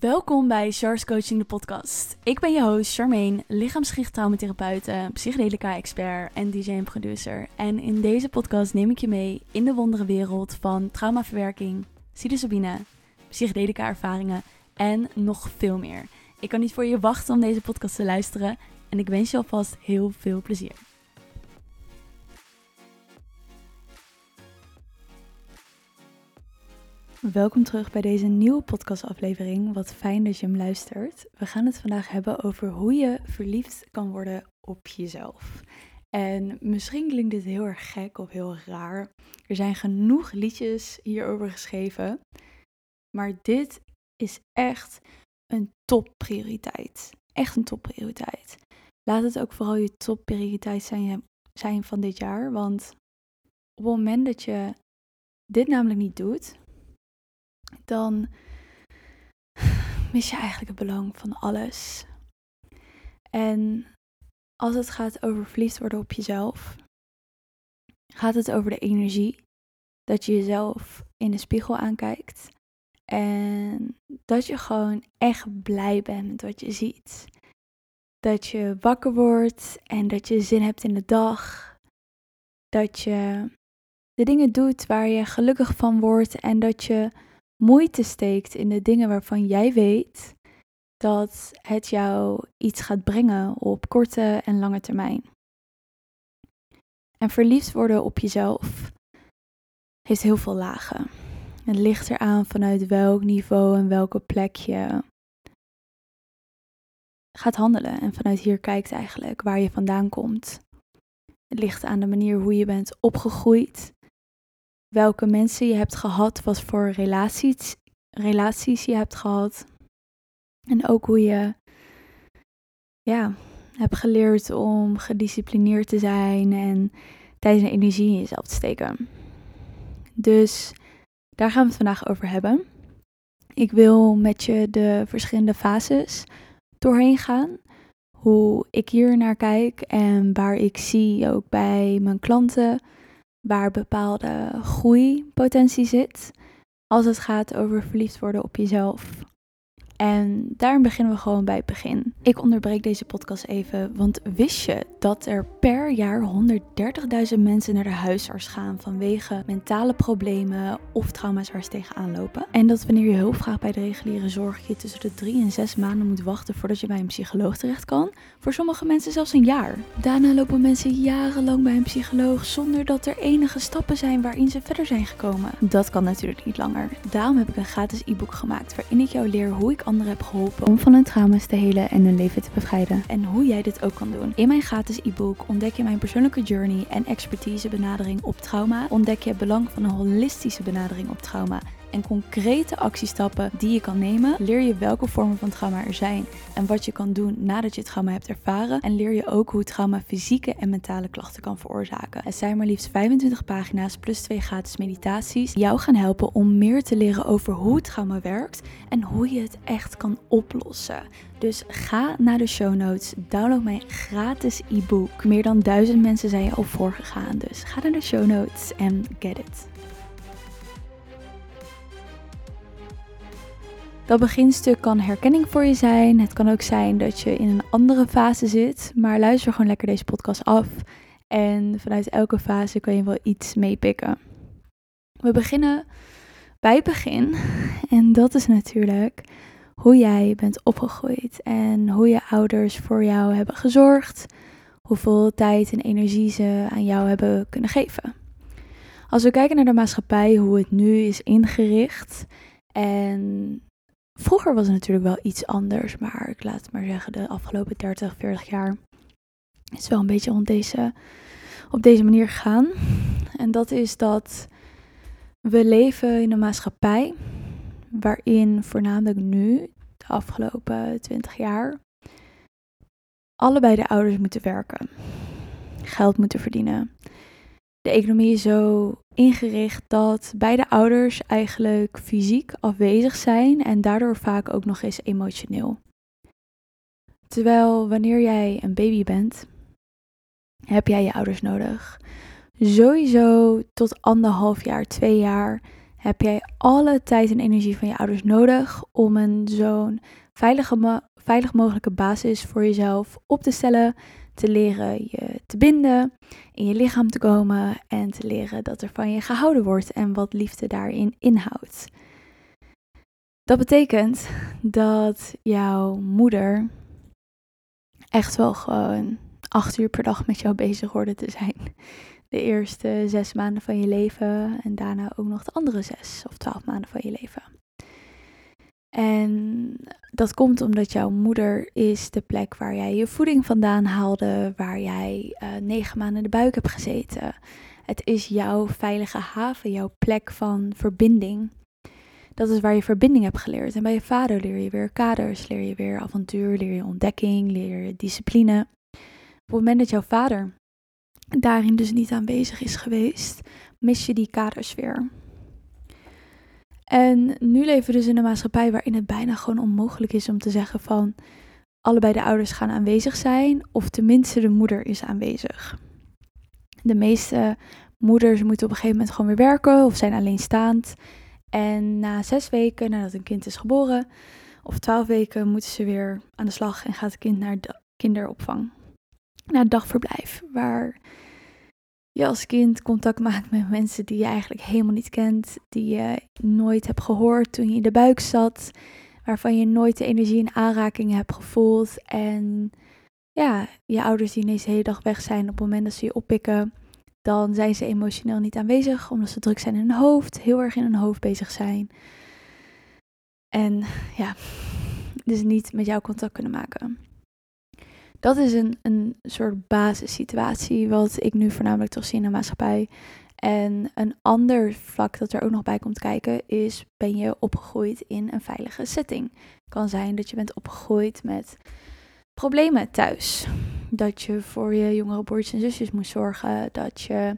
Welkom bij Char's Coaching, de podcast. Ik ben je host Charmaine, lichaamsgericht psychedelica-expert en DJ en producer. En in deze podcast neem ik je mee in de wondere wereld van traumaverwerking, psilocybine, psychedelica-ervaringen en nog veel meer. Ik kan niet voor je wachten om deze podcast te luisteren en ik wens je alvast heel veel plezier. Welkom terug bij deze nieuwe podcastaflevering. Wat fijn dat je hem luistert. We gaan het vandaag hebben over hoe je verliefd kan worden op jezelf. En misschien klinkt dit heel erg gek of heel raar. Er zijn genoeg liedjes hierover geschreven. Maar dit is echt een topprioriteit. Echt een topprioriteit. Laat het ook vooral je topprioriteit zijn, zijn van dit jaar. Want op het moment dat je dit namelijk niet doet, dan mis je eigenlijk het belang van alles. En als het gaat over verliefd worden op jezelf, gaat het over de energie dat je jezelf in de spiegel aankijkt en dat je gewoon echt blij bent met wat je ziet. Dat je wakker wordt en dat je zin hebt in de dag. Dat je de dingen doet waar je gelukkig van wordt en dat je moeite steekt in de dingen waarvan jij weet dat het jou iets gaat brengen op korte en lange termijn. En verliefd worden op jezelf heeft heel veel lagen. Het ligt eraan vanuit welk niveau en welke plek je gaat handelen. En vanuit hier kijkt eigenlijk waar je vandaan komt. Het ligt aan de manier hoe je bent opgegroeid welke mensen je hebt gehad, wat voor relaties, relaties je hebt gehad. En ook hoe je ja, hebt geleerd om gedisciplineerd te zijn en tijdens energie in jezelf te steken. Dus daar gaan we het vandaag over hebben. Ik wil met je de verschillende fases doorheen gaan. Hoe ik hier naar kijk en waar ik zie ook bij mijn klanten waar bepaalde groeipotentie zit als het gaat over verliefd worden op jezelf. En daarom beginnen we gewoon bij het begin. Ik onderbreek deze podcast even, want wist je dat er per jaar 130.000 mensen naar de huisarts gaan vanwege mentale problemen of trauma's waar ze tegenaan lopen? En dat wanneer je hulp vraagt bij de reguliere zorg, je tussen de drie en zes maanden moet wachten voordat je bij een psycholoog terecht kan. Voor sommige mensen zelfs een jaar. Daarna lopen mensen jarenlang bij een psycholoog zonder dat er enige stappen zijn waarin ze verder zijn gekomen. Dat kan natuurlijk niet langer. Daarom heb ik een gratis e-book gemaakt waarin ik jou leer hoe ik heb geholpen om van hun trauma's te helen en hun leven te bevrijden. En hoe jij dit ook kan doen. In mijn gratis e-book ontdek je mijn persoonlijke journey en expertise benadering op trauma. Ontdek je het belang van een holistische benadering op trauma en concrete actiestappen die je kan nemen, leer je welke vormen van trauma er zijn en wat je kan doen nadat je trauma hebt ervaren. En leer je ook hoe trauma fysieke en mentale klachten kan veroorzaken. Het zijn maar liefst 25 pagina's plus twee gratis meditaties die jou gaan helpen om meer te leren over hoe trauma werkt en hoe je het echt kan oplossen. Dus ga naar de show notes, download mijn gratis e-book. Meer dan duizend mensen zijn je al voorgegaan, dus ga naar de show notes en get it. Dat beginstuk kan herkenning voor je zijn. Het kan ook zijn dat je in een andere fase zit. Maar luister gewoon lekker deze podcast af. En vanuit elke fase kan je wel iets meepikken. We beginnen bij het begin. En dat is natuurlijk hoe jij bent opgegroeid. En hoe je ouders voor jou hebben gezorgd. Hoeveel tijd en energie ze aan jou hebben kunnen geven. Als we kijken naar de maatschappij, hoe het nu is ingericht. En Vroeger was het natuurlijk wel iets anders, maar ik laat maar zeggen, de afgelopen 30, 40 jaar is wel een beetje op deze, op deze manier gegaan. En dat is dat we leven in een maatschappij waarin voornamelijk nu, de afgelopen 20 jaar, allebei de ouders moeten werken, geld moeten verdienen. De economie is zo ingericht dat beide ouders eigenlijk fysiek afwezig zijn en daardoor vaak ook nog eens emotioneel. Terwijl wanneer jij een baby bent, heb jij je ouders nodig. Sowieso tot anderhalf jaar, twee jaar heb jij alle tijd en energie van je ouders nodig om een zo'n veilige, veilig mogelijke basis voor jezelf op te stellen, te leren je te binden, in je lichaam te komen en te leren dat er van je gehouden wordt en wat liefde daarin inhoudt. Dat betekent dat jouw moeder echt wel gewoon acht uur per dag met jou bezig hoorde te zijn. De eerste zes maanden van je leven en daarna ook nog de andere zes of twaalf maanden van je leven. En dat komt omdat jouw moeder is de plek waar jij je voeding vandaan haalde, waar jij uh, negen maanden in de buik hebt gezeten. Het is jouw veilige haven, jouw plek van verbinding. Dat is waar je verbinding hebt geleerd. En bij je vader leer je weer kaders, leer je weer avontuur, leer je ontdekking, leer je discipline. Op het moment dat jouw vader daarin dus niet aanwezig is geweest, mis je die kaders weer. En nu leven we dus in een maatschappij waarin het bijna gewoon onmogelijk is om te zeggen van allebei de ouders gaan aanwezig zijn, of tenminste de moeder is aanwezig. De meeste moeders moeten op een gegeven moment gewoon weer werken of zijn alleenstaand. En na zes weken nadat een kind is geboren, of twaalf weken, moeten ze weer aan de slag en gaat het kind naar de kinderopvang. Naar het dagverblijf, waar je als kind contact maakt met mensen die je eigenlijk helemaal niet kent, die je nooit hebt gehoord toen je in de buik zat, waarvan je nooit de energie en aanraking hebt gevoeld. En ja, je ouders die ineens de hele dag weg zijn op het moment dat ze je oppikken, dan zijn ze emotioneel niet aanwezig, omdat ze druk zijn in hun hoofd, heel erg in hun hoofd bezig zijn. En ja, dus niet met jou contact kunnen maken. Dat is een, een soort basissituatie wat ik nu voornamelijk toch zie in de maatschappij. En een ander vlak dat er ook nog bij komt kijken is, ben je opgegroeid in een veilige setting? kan zijn dat je bent opgegroeid met problemen thuis. Dat je voor je jongere broertjes en zusjes moest zorgen. Dat je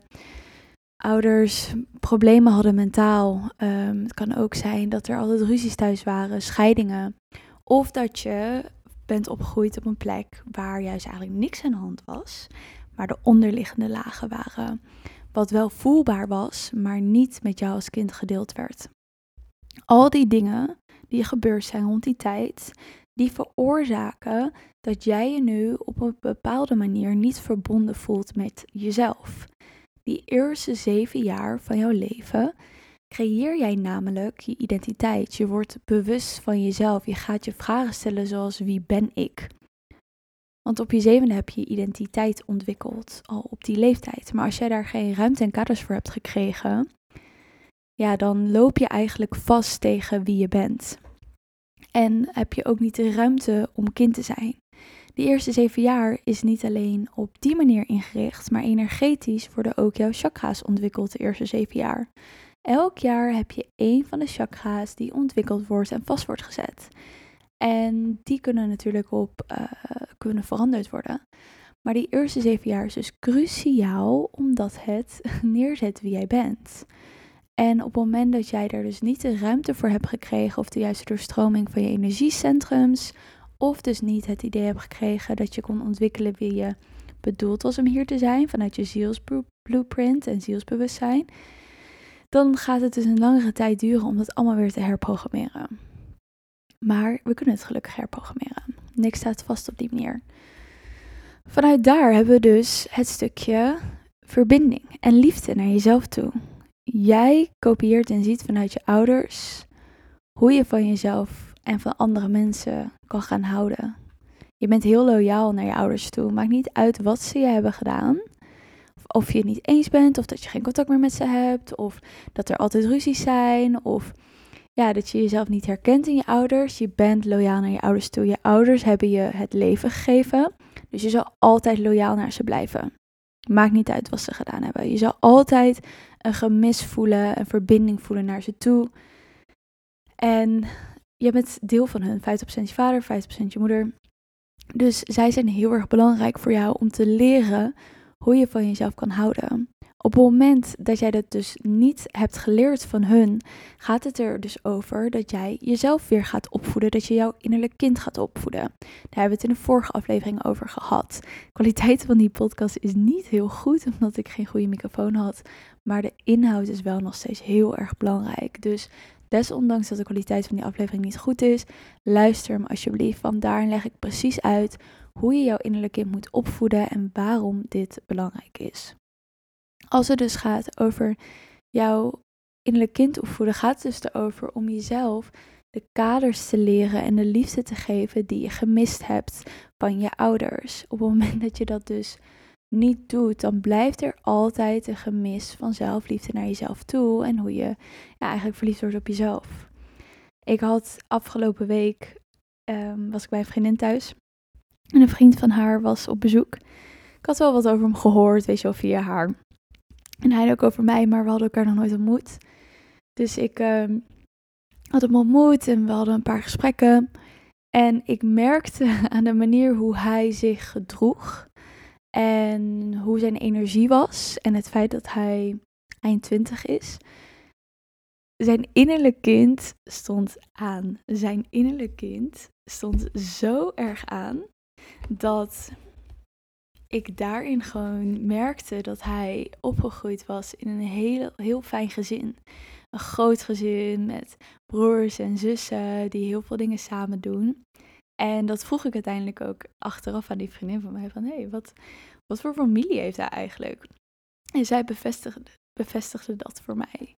ouders problemen hadden mentaal. Um, het kan ook zijn dat er altijd ruzies thuis waren, scheidingen. Of dat je bent opgegroeid op een plek waar juist eigenlijk niks aan de hand was, maar de onderliggende lagen waren. Wat wel voelbaar was, maar niet met jou als kind gedeeld werd. Al die dingen die gebeurd zijn rond die tijd, die veroorzaken dat jij je nu op een bepaalde manier niet verbonden voelt met jezelf. Die eerste zeven jaar van jouw leven creëer jij namelijk je identiteit. Je wordt bewust van jezelf. Je gaat je vragen stellen zoals wie ben ik? Want op je zevende heb je identiteit ontwikkeld, al op die leeftijd. Maar als jij daar geen ruimte en kaders voor hebt gekregen, ja, dan loop je eigenlijk vast tegen wie je bent. En heb je ook niet de ruimte om kind te zijn. De eerste zeven jaar is niet alleen op die manier ingericht, maar energetisch worden ook jouw chakra's ontwikkeld de eerste zeven jaar. Elk jaar heb je één van de chakra's die ontwikkeld wordt en vast wordt gezet. En die kunnen natuurlijk op uh, kunnen veranderd worden. Maar die eerste zeven jaar is dus cruciaal omdat het neerzet wie jij bent. En op het moment dat jij er dus niet de ruimte voor hebt gekregen of de juiste doorstroming van je energiecentrums, of dus niet het idee hebt gekregen dat je kon ontwikkelen wie je bedoeld was om hier te zijn vanuit je zielsblueprint en zielsbewustzijn, dan gaat het dus een langere tijd duren om dat allemaal weer te herprogrammeren. Maar we kunnen het gelukkig herprogrammeren. Niks staat vast op die manier. Vanuit daar hebben we dus het stukje verbinding en liefde naar jezelf toe. Jij kopieert en ziet vanuit je ouders hoe je van jezelf en van andere mensen kan gaan houden. Je bent heel loyaal naar je ouders toe. Maakt niet uit wat ze je hebben gedaan of je het niet eens bent, of dat je geen contact meer met ze hebt, of dat er altijd ruzies zijn, of ja, dat je jezelf niet herkent in je ouders. Je bent loyaal naar je ouders toe. Je ouders hebben je het leven gegeven, dus je zal altijd loyaal naar ze blijven. Maakt niet uit wat ze gedaan hebben. Je zal altijd een gemis voelen, een verbinding voelen naar ze toe. En je bent deel van hun. 50% je vader, 50% je moeder. Dus zij zijn heel erg belangrijk voor jou om te leren hoe je van jezelf kan houden. Op het moment dat jij dat dus niet hebt geleerd van hun, gaat het er dus over dat jij jezelf weer gaat opvoeden, dat je jouw innerlijk kind gaat opvoeden. Daar hebben we het in de vorige aflevering over gehad. De kwaliteit van die podcast is niet heel goed, omdat ik geen goede microfoon had. Maar de inhoud is wel nog steeds heel erg belangrijk. Dus desondanks dat de kwaliteit van die aflevering niet goed is, luister hem alsjeblieft. Want daarin leg ik precies uit hoe je jouw innerlijk kind moet opvoeden en waarom dit belangrijk is. Als het dus gaat over jouw innerlijk kind opvoeden, gaat het dus erover om jezelf de kaders te leren en de liefde te geven die je gemist hebt van je ouders. Op het moment dat je dat dus niet doet, dan blijft er altijd een gemis van zelfliefde naar jezelf toe en hoe je ja, eigenlijk verliefd wordt op jezelf. Ik had afgelopen week, um, was ik bij een vriendin thuis en een vriend van haar was op bezoek. Ik had wel wat over hem gehoord, weet je wel, via haar. En hij ook over mij, maar we hadden elkaar nog nooit ontmoet. Dus ik um, had hem ontmoet en we hadden een paar gesprekken. En ik merkte aan de manier hoe hij zich gedroeg en hoe zijn energie was en het feit dat hij eind 20 is. Zijn innerlijk kind stond aan. Zijn innerlijk kind stond zo erg aan dat ik daarin gewoon merkte dat hij opgegroeid was in een heel, heel fijn gezin. Een groot gezin met broers en zussen die heel veel dingen samen doen. En dat vroeg ik uiteindelijk ook achteraf aan die vriendin van mij van, hé, hey, wat, wat voor familie heeft hij eigenlijk? En zij bevestigde, bevestigde dat voor mij.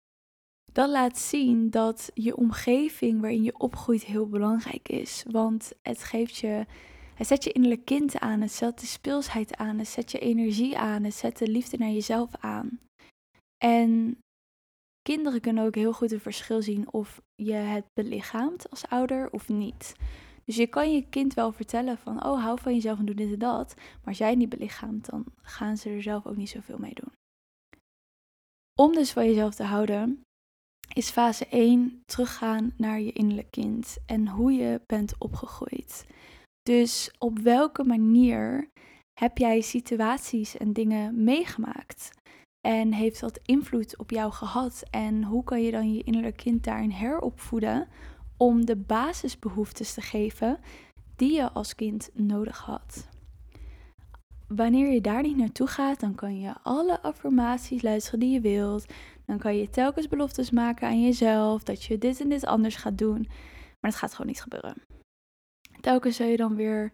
Dat laat zien dat je omgeving waarin je opgroeit heel belangrijk is. Want het geeft je het zet je innerlijk kind aan, het zet de speelsheid aan, het zet je energie aan, het zet de liefde naar jezelf aan. En kinderen kunnen ook heel goed een verschil zien of je het belichaamt als ouder of niet. Dus je kan je kind wel vertellen van, oh, hou van jezelf en doe dit en dat. Maar als jij het niet belichaamt, dan gaan ze er zelf ook niet zoveel mee doen. Om dus van jezelf te houden, is fase 1 teruggaan naar je innerlijk kind en hoe je bent opgegroeid. Dus op welke manier heb jij situaties en dingen meegemaakt? En heeft dat invloed op jou gehad? En hoe kan je dan je innerlijk kind daarin heropvoeden om de basisbehoeftes te geven die je als kind nodig had? Wanneer je daar niet naartoe gaat, dan kan je alle affirmaties luisteren die je wilt. Dan kan je telkens beloftes maken aan jezelf dat je dit en dit anders gaat doen. Maar het gaat gewoon niet gebeuren telkens zul je dan weer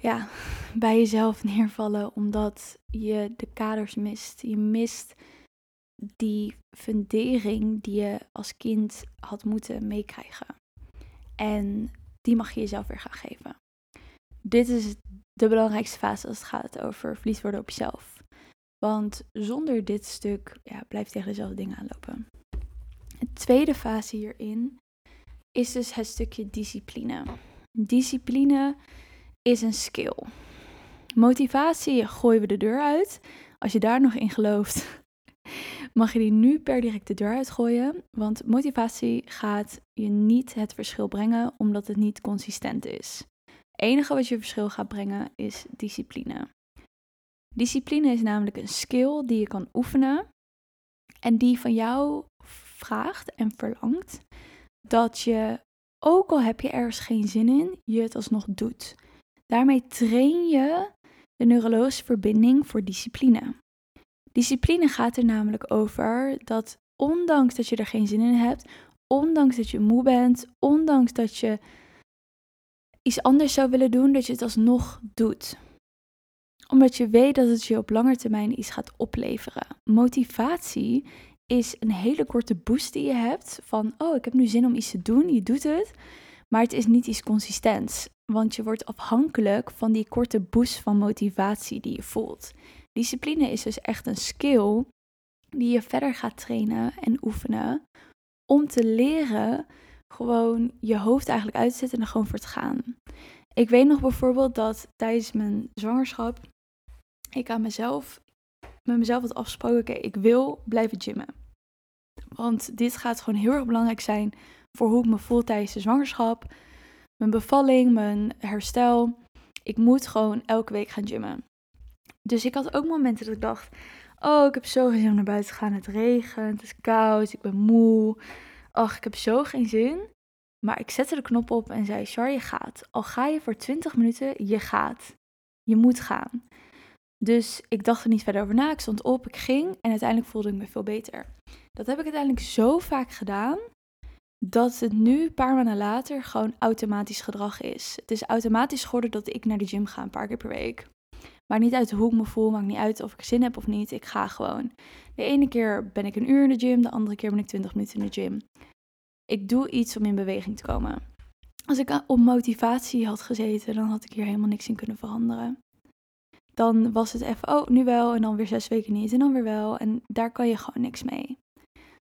ja, bij jezelf neervallen omdat je de kaders mist. Je mist die fundering die je als kind had moeten meekrijgen. En die mag je jezelf weer gaan geven. Dit is de belangrijkste fase als het gaat over verliefd worden op jezelf. Want zonder dit stuk ja, blijf je tegen dezelfde dingen aanlopen. De tweede fase hierin is dus het stukje discipline. Discipline is een skill. Motivatie gooien we de deur uit. Als je daar nog in gelooft, mag je die nu per direct de deur uitgooien. Want motivatie gaat je niet het verschil brengen omdat het niet consistent is. Het enige wat je verschil gaat brengen is discipline. Discipline is namelijk een skill die je kan oefenen en die van jou vraagt en verlangt dat je ook al heb je ergens geen zin in, je het alsnog doet. Daarmee train je de neurologische verbinding voor discipline. Discipline gaat er namelijk over dat ondanks dat je er geen zin in hebt, ondanks dat je moe bent, ondanks dat je iets anders zou willen doen, dat je het alsnog doet. Omdat je weet dat het je op lange termijn iets gaat opleveren. Motivatie is een hele korte boost die je hebt van, oh, ik heb nu zin om iets te doen, je doet het, maar het is niet iets consistents, want je wordt afhankelijk van die korte boost van motivatie die je voelt. Discipline is dus echt een skill die je verder gaat trainen en oefenen om te leren gewoon je hoofd eigenlijk uit te zetten en er gewoon voor te gaan. Ik weet nog bijvoorbeeld dat tijdens mijn zwangerschap ik aan mezelf met mezelf had afgesproken, ik wil blijven gymmen. Want dit gaat gewoon heel erg belangrijk zijn voor hoe ik me voel tijdens de zwangerschap, mijn bevalling, mijn herstel. Ik moet gewoon elke week gaan gymmen. Dus ik had ook momenten dat ik dacht, oh, ik heb zo geen zin om naar buiten te gaan. Het regent, het is koud, ik ben moe. Ach, ik heb zo geen zin. Maar ik zette de knop op en zei, Char, je gaat. Al ga je voor 20 minuten, je gaat. Je moet gaan. Dus ik dacht er niet verder over na. Ik stond op, ik ging en uiteindelijk voelde ik me veel beter. Dat heb ik uiteindelijk zo vaak gedaan dat het nu, een paar maanden later, gewoon automatisch gedrag is. Het is automatisch geworden dat ik naar de gym ga een paar keer per week. Maakt niet uit hoe ik me voel, maakt niet uit of ik zin heb of niet. Ik ga gewoon. De ene keer ben ik een uur in de gym, de andere keer ben ik 20 minuten in de gym. Ik doe iets om in beweging te komen. Als ik op motivatie had gezeten, dan had ik hier helemaal niks in kunnen veranderen. Dan was het even, oh, nu wel, en dan weer zes weken niet, en dan weer wel. En daar kan je gewoon niks mee.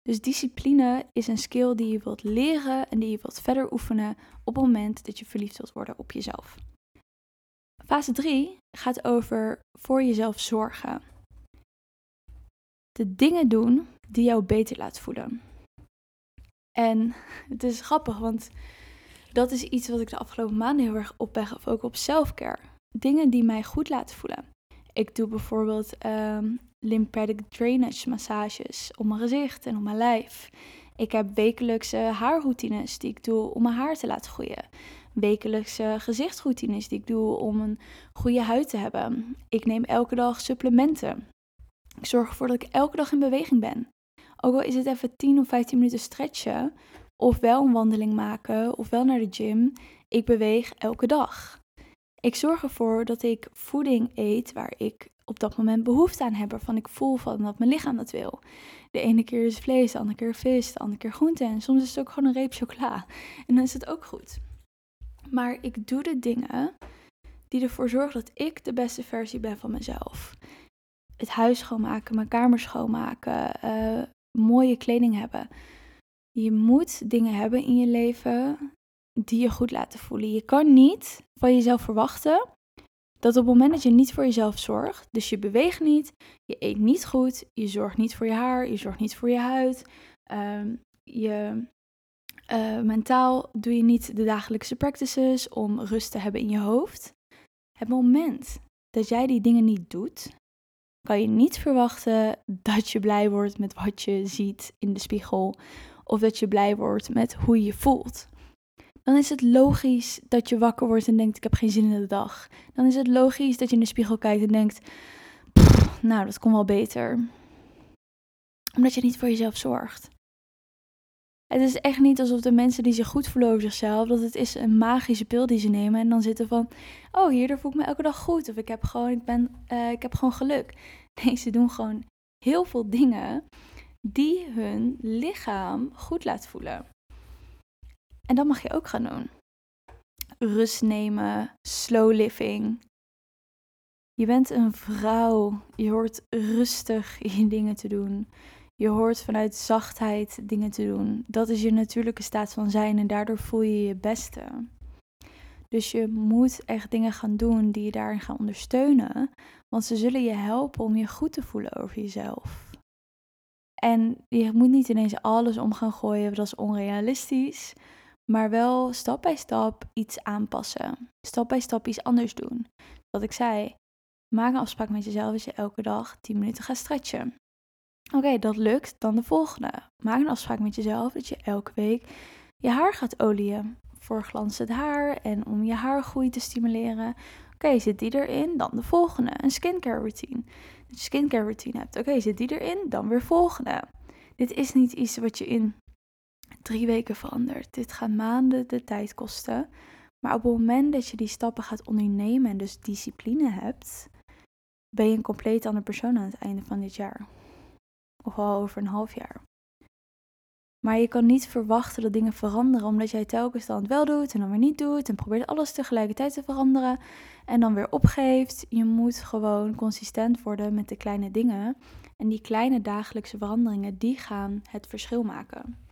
Dus discipline is een skill die je wilt leren en die je wilt verder oefenen op het moment dat je verliefd wilt worden op jezelf. Fase 3 gaat over voor jezelf zorgen. De dingen doen die jou beter laten voelen. En het is grappig, want dat is iets wat ik de afgelopen maanden heel erg opweg, ook op selfcare. Dingen die mij goed laten voelen. Ik doe bijvoorbeeld um, lymphatic drainage massages op mijn gezicht en op mijn lijf. Ik heb wekelijkse haarroutines die ik doe om mijn haar te laten groeien. Wekelijkse gezichtsroutines die ik doe om een goede huid te hebben. Ik neem elke dag supplementen. Ik zorg ervoor dat ik elke dag in beweging ben. Ook al is het even 10 of 15 minuten stretchen, of wel een wandeling maken, of wel naar de gym. Ik beweeg elke dag. Ik zorg ervoor dat ik voeding eet waar ik op dat moment behoefte aan heb, waarvan ik voel van dat mijn lichaam dat wil. De ene keer is vlees, de andere keer vis, de andere keer groente en soms is het ook gewoon een reep chocola. En dan is het ook goed. Maar ik doe de dingen die ervoor zorgen dat ik de beste versie ben van mezelf. Het huis schoonmaken, mijn kamer schoonmaken, uh, mooie kleding hebben. Je moet dingen hebben in je leven die je goed laten voelen. Je kan niet van jezelf verwachten dat op het moment dat je niet voor jezelf zorgt, dus je beweegt niet, je eet niet goed, je zorgt niet voor je haar, je zorgt niet voor je huid, um, je uh, mentaal doe je niet de dagelijkse practices om rust te hebben in je hoofd. Het moment dat jij die dingen niet doet, kan je niet verwachten dat je blij wordt met wat je ziet in de spiegel of dat je blij wordt met hoe je je voelt dan is het logisch dat je wakker wordt en denkt: Ik heb geen zin in de dag. Dan is het logisch dat je in de spiegel kijkt en denkt: Nou, dat kon wel beter. Omdat je niet voor jezelf zorgt. Het is echt niet alsof de mensen die zich goed voelen over zichzelf, dat het is een magische pil die ze nemen en dan zitten van: Oh, hierdoor voel ik me elke dag goed. Of ik heb gewoon, ik ben, uh, ik heb gewoon geluk. Nee, ze doen gewoon heel veel dingen die hun lichaam goed laat voelen. En dat mag je ook gaan doen. Rust nemen, slow living. Je bent een vrouw. Je hoort rustig je dingen te doen. Je hoort vanuit zachtheid dingen te doen. Dat is je natuurlijke staat van zijn en daardoor voel je je beste. Dus je moet echt dingen gaan doen die je daarin gaan ondersteunen, want ze zullen je helpen om je goed te voelen over jezelf. En je moet niet ineens alles om gaan gooien, dat is onrealistisch maar wel stap bij stap iets aanpassen. Stap bij stap iets anders doen. Wat ik zei, maak een afspraak met jezelf dat je elke dag 10 minuten gaat stretchen. Oké, dat lukt. Dan de volgende. Maak een afspraak met jezelf dat je elke week je haar gaat olieën. Voor glanzend haar en om je haargroei te stimuleren. Oké, zit die erin? Dan de volgende. Een skincare routine. Dat je skincare routine hebt. Oké, zit die erin? Dan weer volgende. Dit is niet iets wat je in drie weken verandert. Dit gaat maanden de tijd kosten. Maar op het moment dat je die stappen gaat ondernemen en dus discipline hebt, ben je een compleet andere persoon aan het einde van dit jaar. Of al over een half jaar. Maar je kan niet verwachten dat dingen veranderen omdat jij telkens dan wel doet en dan weer niet doet en probeert alles tegelijkertijd te veranderen en dan weer opgeeft. Je moet gewoon consistent worden met de kleine dingen en die kleine dagelijkse veranderingen die gaan het verschil maken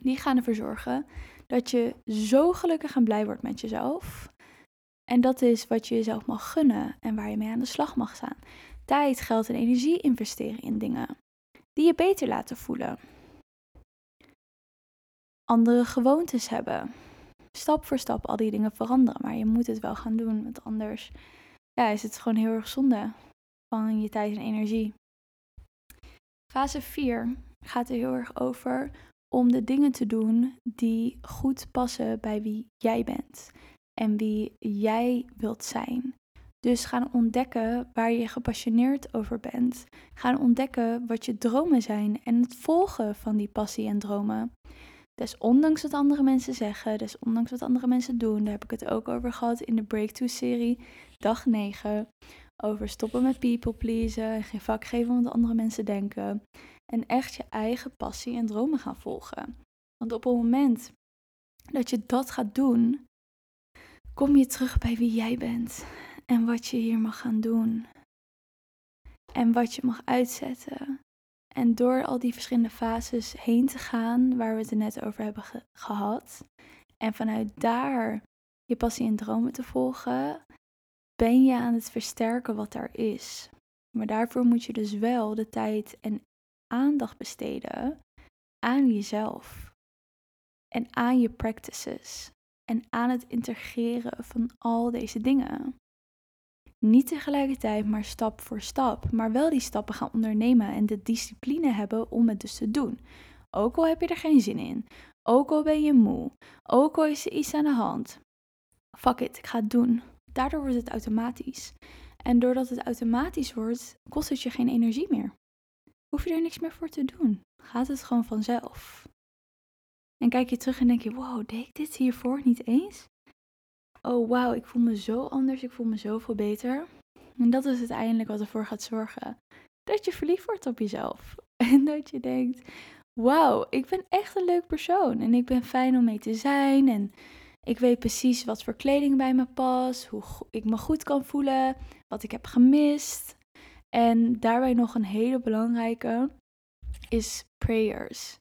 die gaan ervoor zorgen dat je zo gelukkig en blij wordt met jezelf. En dat is wat je jezelf mag gunnen en waar je mee aan de slag mag staan. Tijd, geld en energie investeren in dingen die je beter laten voelen. Andere gewoontes hebben. Stap voor stap al die dingen veranderen, maar je moet het wel gaan doen, want anders ja, is het gewoon heel erg zonde van je tijd en energie. Fase 4 gaat er heel erg over om de dingen te doen die goed passen bij wie jij bent en wie jij wilt zijn. Dus gaan ontdekken waar je gepassioneerd over bent. Gaan ontdekken wat je dromen zijn en het volgen van die passie en dromen. Desondanks wat andere mensen zeggen, desondanks wat andere mensen doen, daar heb ik het ook over gehad in de Breakthrough-serie, dag 9. Over stoppen met people pleasen en geen vak geven wat andere mensen denken. En echt je eigen passie en dromen gaan volgen. Want op het moment dat je dat gaat doen, kom je terug bij wie jij bent en wat je hier mag gaan doen. En wat je mag uitzetten. En door al die verschillende fases heen te gaan, waar we het er net over hebben gehad, en vanuit daar je passie en dromen te volgen, ben je aan het versterken wat daar is. Maar daarvoor moet je dus wel de tijd en aandacht besteden aan jezelf en aan je practices en aan het integreren van al deze dingen. Niet tegelijkertijd, maar stap voor stap. Maar wel die stappen gaan ondernemen en de discipline hebben om het dus te doen. Ook al heb je er geen zin in. Ook al ben je moe. Ook al is er iets aan de hand. Fuck it, ik ga het doen. Daardoor wordt het automatisch. En doordat het automatisch wordt, kost het je geen energie meer. Hoef je er niks meer voor te doen. Gaat het gewoon vanzelf. En kijk je terug en denk je, wow, deed ik dit hiervoor niet eens? oh wauw, ik voel me zo anders, ik voel me zoveel beter. En dat is uiteindelijk wat ervoor gaat zorgen dat je verliefd wordt op jezelf. En dat je denkt, wauw, ik ben echt een leuk persoon en ik ben fijn om mee te zijn en ik weet precies wat voor kleding bij me past, hoe ik me goed kan voelen, wat ik heb gemist. En daarbij nog een hele belangrijke is prayers.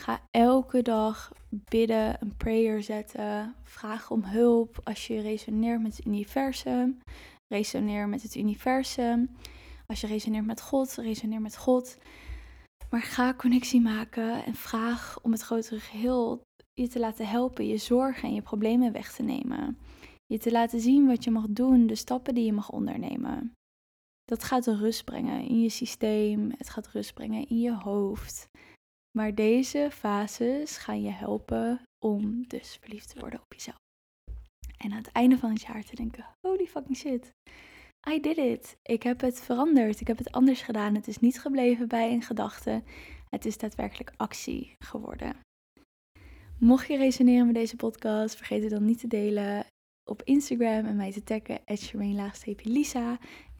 Ga elke dag bidden, een prayer zetten. Vraag om hulp als je resoneert met het universum. Resoneer met het universum. Als je resoneert met God, resoneer met God. Maar ga connectie maken en vraag om het grotere geheel je te laten helpen, je zorgen en je problemen weg te nemen. Je te laten zien wat je mag doen, de stappen die je mag ondernemen. Dat gaat rust brengen in je systeem, het gaat rust brengen in je hoofd. Maar deze fases gaan je helpen om dus verliefd te worden op jezelf. En aan het einde van het jaar te denken: holy fucking shit. I did it. Ik heb het veranderd. Ik heb het anders gedaan. Het is niet gebleven bij een gedachte. Het is daadwerkelijk actie geworden. Mocht je resoneren met deze podcast, vergeet het dan niet te delen op Instagram en mij te taggen, Lisa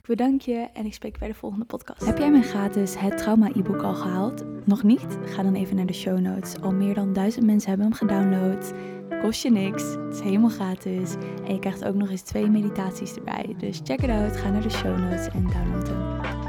bedank je en ik spreek bij de volgende podcast. Heb jij mijn gratis Het Trauma e-book al gehaald? Nog niet? Ga dan even naar de show notes. Al meer dan duizend mensen hebben hem gedownload. Kost je niks. Het is helemaal gratis. En je krijgt ook nog eens twee meditaties erbij. Dus check it out. Ga naar de show notes en download hem.